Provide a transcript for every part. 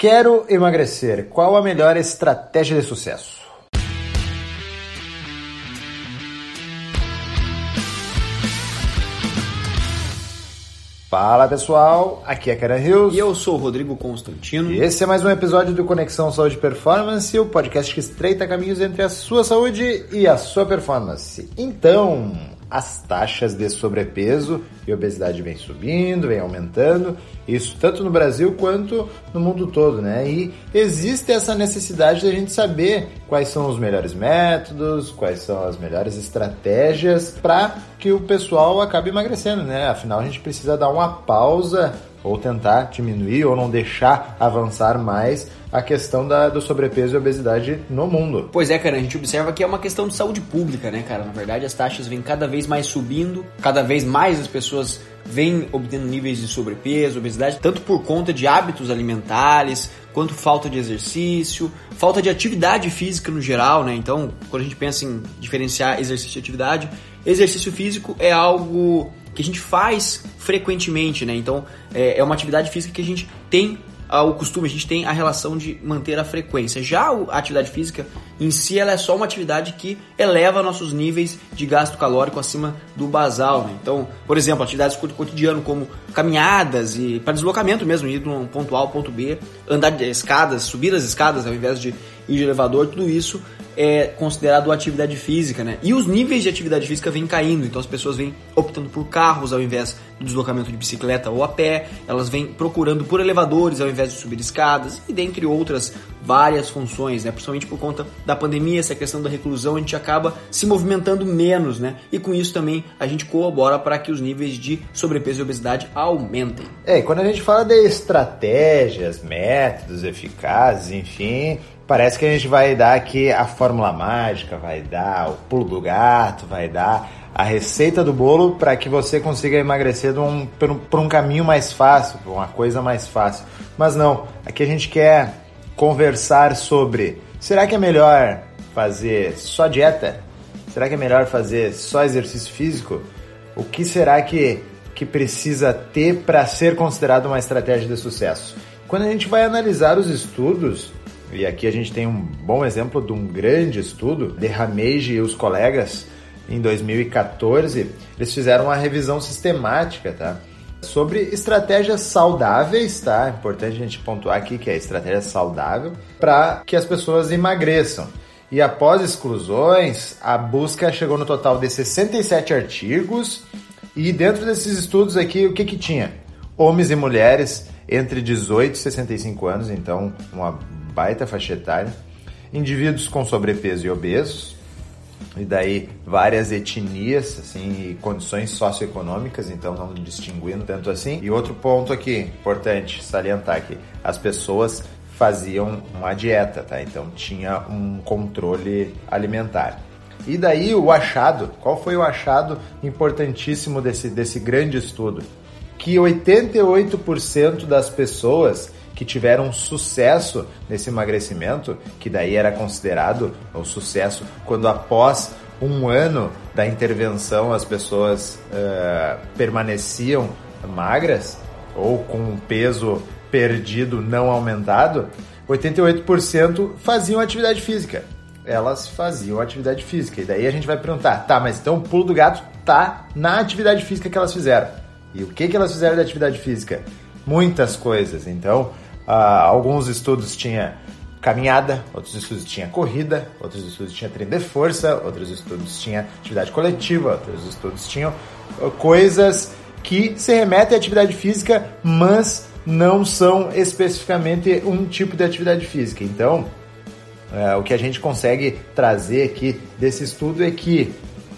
Quero emagrecer. Qual a melhor estratégia de sucesso? Fala pessoal, aqui é Karen Hills. E eu sou o Rodrigo Constantino. E esse é mais um episódio do Conexão Saúde Performance, o podcast que estreita caminhos entre a sua saúde e a sua performance. Então, as taxas de sobrepeso e obesidade vêm subindo, vêm aumentando, isso tanto no Brasil quanto no mundo todo, né? E existe essa necessidade de a gente saber quais são os melhores métodos, quais são as melhores estratégias para que o pessoal acabe emagrecendo, né? Afinal, a gente precisa dar uma pausa ou tentar diminuir ou não deixar avançar mais a questão da, do sobrepeso e obesidade no mundo. Pois é, cara, a gente observa que é uma questão de saúde pública, né, cara? Na verdade, as taxas vêm cada vez mais subindo, cada vez mais as pessoas vêm obtendo níveis de sobrepeso, obesidade, tanto por conta de hábitos alimentares, quanto falta de exercício, falta de atividade física no geral, né? Então, quando a gente pensa em diferenciar exercício e atividade, exercício físico é algo que a gente faz frequentemente, né? Então, é, é uma atividade física que a gente tem o costume, a gente tem a relação de manter a frequência. Já a atividade física em si, ela é só uma atividade que eleva nossos níveis de gasto calórico acima do basal. Né? Então, por exemplo, atividades cotidiano como caminhadas e para deslocamento mesmo, ir de um ponto A ao ponto B, andar de escadas, subir as escadas ao invés de ir de elevador, tudo isso é considerado atividade física, né? E os níveis de atividade física vêm caindo, então as pessoas vêm optando por carros ao invés do deslocamento de bicicleta ou a pé, elas vêm procurando por elevadores ao invés de subir escadas e dentre outras várias funções, né? Principalmente por conta da pandemia, essa questão da reclusão, a gente acaba se movimentando menos, né? E com isso também a gente colabora para que os níveis de sobrepeso e obesidade aumentem. É, e quando a gente fala de estratégias, métodos eficazes, enfim, Parece que a gente vai dar aqui a fórmula mágica, vai dar o pulo do gato, vai dar a receita do bolo para que você consiga emagrecer de um, por, um, por um caminho mais fácil, por uma coisa mais fácil. Mas não, aqui a gente quer conversar sobre: será que é melhor fazer só dieta? Será que é melhor fazer só exercício físico? O que será que, que precisa ter para ser considerado uma estratégia de sucesso? Quando a gente vai analisar os estudos, e aqui a gente tem um bom exemplo de um grande estudo de Ramage e os colegas em 2014. Eles fizeram uma revisão sistemática, tá? Sobre estratégias saudáveis, tá? Importante a gente pontuar aqui que é estratégia saudável para que as pessoas emagreçam. E após exclusões, a busca chegou no total de 67 artigos. E dentro desses estudos aqui, o que que tinha? Homens e mulheres entre 18 e 65 anos, então uma baita faixa etária, indivíduos com sobrepeso e obesos, e daí várias etnias, assim, e condições socioeconômicas, então não distinguindo tanto assim. E outro ponto aqui, importante salientar que as pessoas faziam uma dieta, tá? Então tinha um controle alimentar. E daí o achado, qual foi o achado importantíssimo desse, desse grande estudo? Que 88% das pessoas que tiveram sucesso nesse emagrecimento, que daí era considerado o sucesso quando após um ano da intervenção as pessoas uh, permaneciam magras ou com um peso perdido não aumentado, 88% faziam atividade física. Elas faziam atividade física. E daí a gente vai perguntar, tá, mas então o pulo do gato tá na atividade física que elas fizeram. E o que, que elas fizeram da atividade física? Muitas coisas. Então, ah, alguns estudos tinha caminhada, outros estudos tinha corrida, outros estudos tinha treino de força, outros estudos tinha atividade coletiva, outros estudos tinham ah, coisas que se remetem à atividade física, mas não são especificamente um tipo de atividade física. Então, é, o que a gente consegue trazer aqui desse estudo é que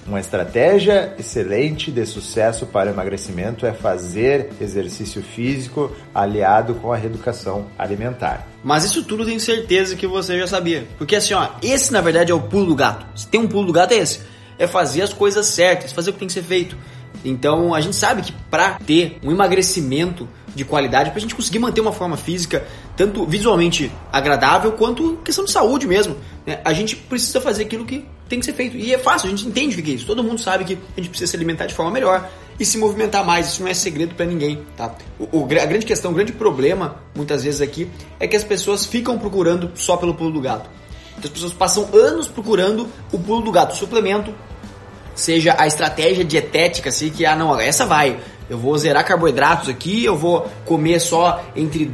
uma estratégia excelente de sucesso para o emagrecimento é fazer exercício físico aliado com a reeducação alimentar. Mas isso tudo tenho certeza que você já sabia. Porque assim, ó, esse na verdade é o pulo do gato. Se tem um pulo do gato é esse. É fazer as coisas certas, fazer o que tem que ser feito. Então a gente sabe que para ter um emagrecimento de qualidade, para a gente conseguir manter uma forma física tanto visualmente agradável quanto questão de saúde mesmo, né? a gente precisa fazer aquilo que tem que ser feito. E é fácil, a gente entende o que é isso. Todo mundo sabe que a gente precisa se alimentar de forma melhor e se movimentar mais. Isso não é segredo para ninguém, tá? O, o, a grande questão, o grande problema, muitas vezes aqui, é que as pessoas ficam procurando só pelo pulo do gato. Então as pessoas passam anos procurando o pulo do gato, o suplemento, seja a estratégia dietética, assim, que, ah, não, essa vai. Eu vou zerar carboidratos aqui, eu vou comer só entre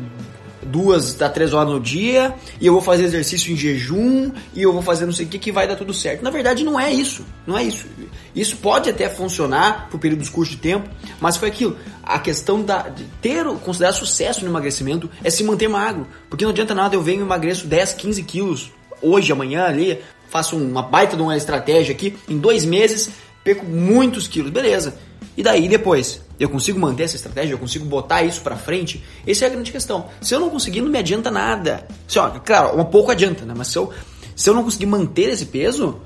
duas a três horas no dia, e eu vou fazer exercício em jejum, e eu vou fazer não sei o que, que vai dar tudo certo. Na verdade, não é isso. Não é isso. Isso pode até funcionar por períodos curtos de tempo, mas foi aquilo. A questão da, de ter, considerar sucesso no emagrecimento é se manter magro. Porque não adianta nada eu venho e emagreço 10, 15 quilos hoje, amanhã ali, faço uma baita de uma estratégia aqui, em dois meses perco muitos quilos, beleza. E daí depois? Eu consigo manter essa estratégia? Eu consigo botar isso pra frente? Essa é a grande questão. Se eu não conseguir, não me adianta nada. Se, ó, claro, um pouco adianta, né? Mas se eu, se eu não conseguir manter esse peso,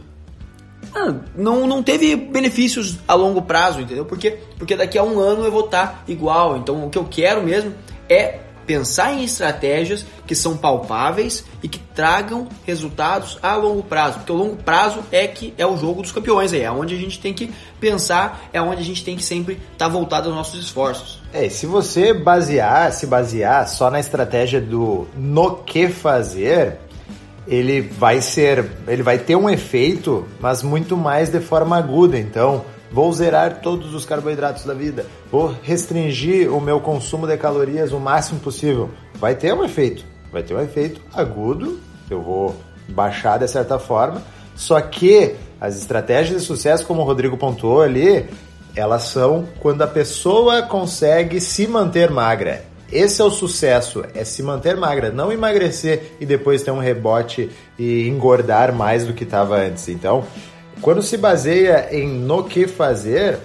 ah, não, não teve benefícios a longo prazo, entendeu? Porque, porque daqui a um ano eu vou estar tá igual. Então o que eu quero mesmo é pensar em estratégias que são palpáveis e que tragam resultados a longo prazo. Porque o longo prazo é que é o jogo dos campeões aí, é onde a gente tem que pensar, é onde a gente tem que sempre estar tá voltado aos nossos esforços. É, se você basear, se basear só na estratégia do no que fazer, ele vai ser, ele vai ter um efeito, mas muito mais de forma aguda. Então, Vou zerar todos os carboidratos da vida. Vou restringir o meu consumo de calorias o máximo possível. Vai ter um efeito. Vai ter um efeito agudo. Eu vou baixar de certa forma. Só que as estratégias de sucesso, como o Rodrigo pontuou ali, elas são quando a pessoa consegue se manter magra. Esse é o sucesso, é se manter magra, não emagrecer e depois ter um rebote e engordar mais do que estava antes. Então, quando se baseia em no que fazer,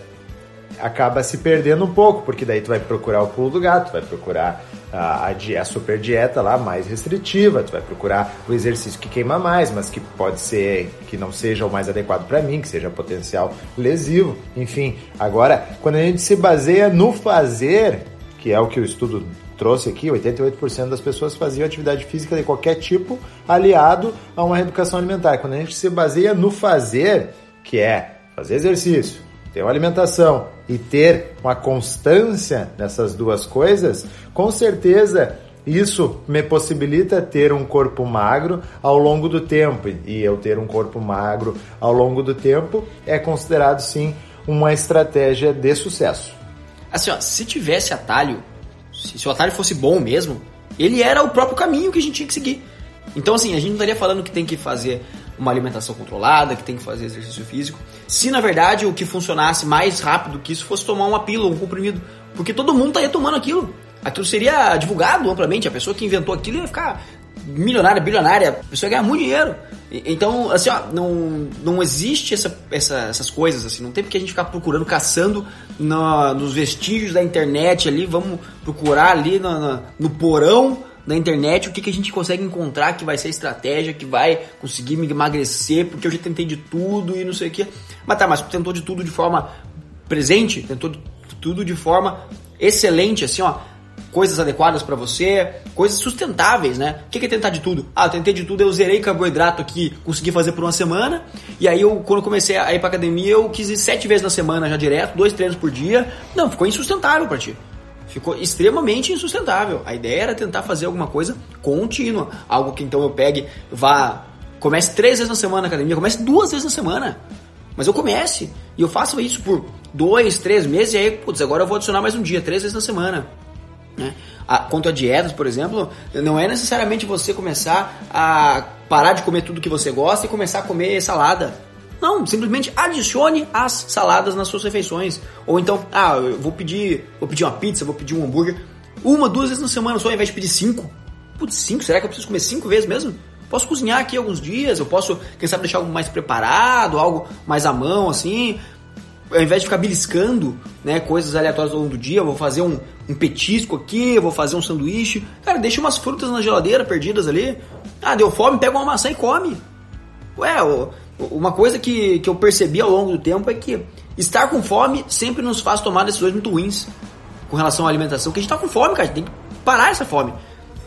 acaba se perdendo um pouco, porque daí tu vai procurar o pulo do gato, vai procurar a, a, super dieta lá mais restritiva, tu vai procurar o exercício que queima mais, mas que pode ser que não seja o mais adequado para mim, que seja potencial lesivo, enfim. Agora, quando a gente se baseia no fazer, que é o que o estudo trouxe aqui, 88% das pessoas faziam atividade física de qualquer tipo aliado a uma reeducação alimentar. Quando a gente se baseia no fazer, que é fazer exercício, ter uma alimentação e ter uma constância nessas duas coisas, com certeza isso me possibilita ter um corpo magro ao longo do tempo. E eu ter um corpo magro ao longo do tempo é considerado sim uma estratégia de sucesso. Assim, ó, se tivesse atalho, se, se o atalho fosse bom mesmo, ele era o próprio caminho que a gente tinha que seguir. Então, assim, a gente não estaria falando que tem que fazer uma alimentação controlada, que tem que fazer exercício físico, se na verdade o que funcionasse mais rápido que isso fosse tomar uma pílula, um comprimido. Porque todo mundo estaria tomando aquilo. Aquilo seria divulgado amplamente, a pessoa que inventou aquilo ia ficar milionária, bilionária, a pessoa ia ganhar muito dinheiro. Então, assim, ó, não, não existe essa, essa, essas coisas, assim, não tem porque a gente ficar procurando, caçando no, nos vestígios da internet ali, vamos procurar ali no porão da internet o que, que a gente consegue encontrar que vai ser estratégia, que vai conseguir me emagrecer, porque eu já tentei de tudo e não sei o que. Mas tá, mas tentou de tudo de forma presente, tentou de tudo de forma excelente, assim, ó coisas adequadas para você, coisas sustentáveis, né? O que é tentar de tudo? Ah, eu tentei de tudo, eu zerei carboidrato aqui, consegui fazer por uma semana, e aí eu, quando comecei a ir pra academia, eu quis ir sete vezes na semana já direto, dois treinos por dia. Não, ficou insustentável para ti. Ficou extremamente insustentável. A ideia era tentar fazer alguma coisa contínua. Algo que então eu pegue, vá, comece três vezes na semana na academia, comece duas vezes na semana. Mas eu comece. E eu faço isso por dois, três meses, e aí, putz, agora eu vou adicionar mais um dia, três vezes na semana. Né? A, quanto a dietas, por exemplo, não é necessariamente você começar a parar de comer tudo que você gosta e começar a comer salada. Não, simplesmente adicione as saladas nas suas refeições. Ou então, ah, eu vou pedir, vou pedir uma pizza, vou pedir um hambúrguer uma, duas vezes na semana só, ao invés de pedir cinco. Putz, cinco? Será que eu preciso comer cinco vezes mesmo? Posso cozinhar aqui alguns dias, eu posso, quem sabe, deixar algo mais preparado, algo mais à mão, assim ao invés de ficar beliscando né, coisas aleatórias ao longo do dia, vou fazer um, um petisco aqui, vou fazer um sanduíche. Cara, deixa umas frutas na geladeira perdidas ali. Ah, deu fome, pega uma maçã e come. Ué, uma coisa que, que eu percebi ao longo do tempo é que estar com fome sempre nos faz tomar decisões muito ruins com relação à alimentação. Porque a gente tá com fome, cara, a gente tem que parar essa fome.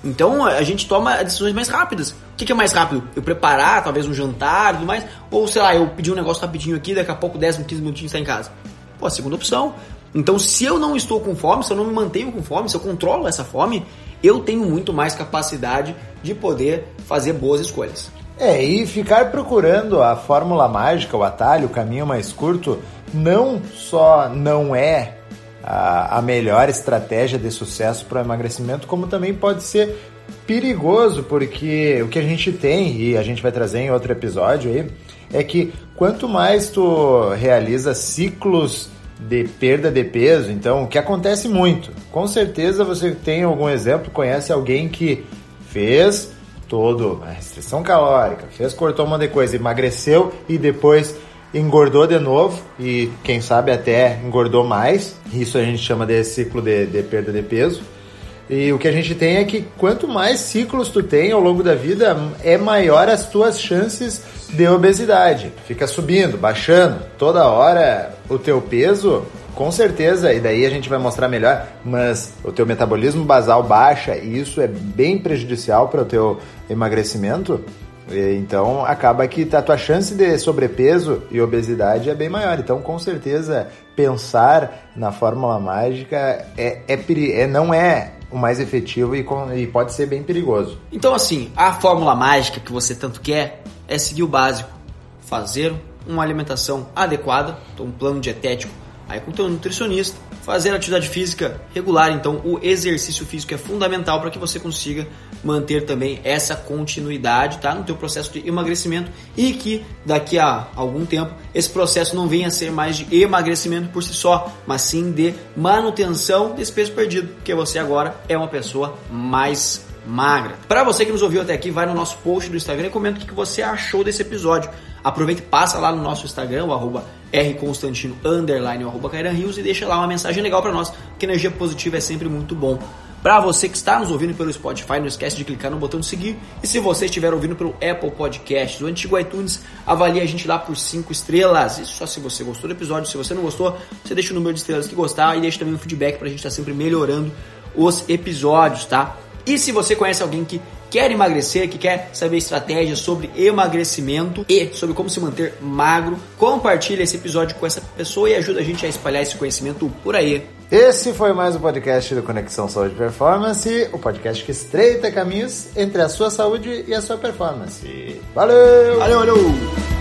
Então a gente toma decisões mais rápidas. O que, que é mais rápido? Eu preparar, talvez um jantar e tudo mais, ou sei lá, eu pedir um negócio rapidinho aqui, daqui a pouco 10, 15 minutinhos está em casa. Pô, a segunda opção. Então, se eu não estou com fome, se eu não me mantenho com fome, se eu controlo essa fome, eu tenho muito mais capacidade de poder fazer boas escolhas. É, e ficar procurando a fórmula mágica, o atalho, o caminho mais curto, não só não é a, a melhor estratégia de sucesso para emagrecimento, como também pode ser perigoso, porque o que a gente tem, e a gente vai trazer em outro episódio aí, é que quanto mais tu realiza ciclos de perda de peso, então o que acontece muito, com certeza você tem algum exemplo, conhece alguém que fez todo a restrição calórica, fez cortou uma de coisa, emagreceu e depois engordou de novo e quem sabe até engordou mais. Isso a gente chama de ciclo de, de perda de peso. E o que a gente tem é que quanto mais ciclos tu tem ao longo da vida, é maior as tuas chances de obesidade. Fica subindo, baixando, toda hora o teu peso, com certeza, e daí a gente vai mostrar melhor, mas o teu metabolismo basal baixa e isso é bem prejudicial para o teu emagrecimento. Então acaba que a tua chance de sobrepeso e obesidade é bem maior. Então, com certeza, pensar na fórmula mágica é, é, é não é o mais efetivo e, com, e pode ser bem perigoso. Então, assim, a fórmula mágica que você tanto quer é seguir o básico: fazer uma alimentação adequada, então um plano dietético aí com o teu nutricionista, fazer atividade física regular, então o exercício físico é fundamental para que você consiga manter também essa continuidade, tá, no teu processo de emagrecimento e que daqui a algum tempo esse processo não venha a ser mais de emagrecimento por si só, mas sim de manutenção desse peso perdido, porque você agora é uma pessoa mais magra. Para você que nos ouviu até aqui, vai no nosso post do Instagram e comenta o que você achou desse episódio. Aproveita e passa lá no nosso Instagram, o arroba rconstantino, underline, o arroba Rios, e deixa lá uma mensagem legal para nós, que energia positiva é sempre muito bom. Para você que está nos ouvindo pelo Spotify, não esquece de clicar no botão de seguir. E se você estiver ouvindo pelo Apple Podcasts, o antigo iTunes, avalie a gente lá por 5 estrelas. Isso só se você gostou do episódio. Se você não gostou, você deixa o número de estrelas que gostar e deixa também um feedback para a gente estar tá sempre melhorando os episódios, tá? E se você conhece alguém que quer emagrecer, que quer saber estratégias sobre emagrecimento e sobre como se manter magro, compartilhe esse episódio com essa pessoa e ajuda a gente a espalhar esse conhecimento por aí. Esse foi mais um podcast do Conexão Saúde e Performance, o podcast que estreita caminhos entre a sua saúde e a sua performance. Valeu! Valeu, valeu!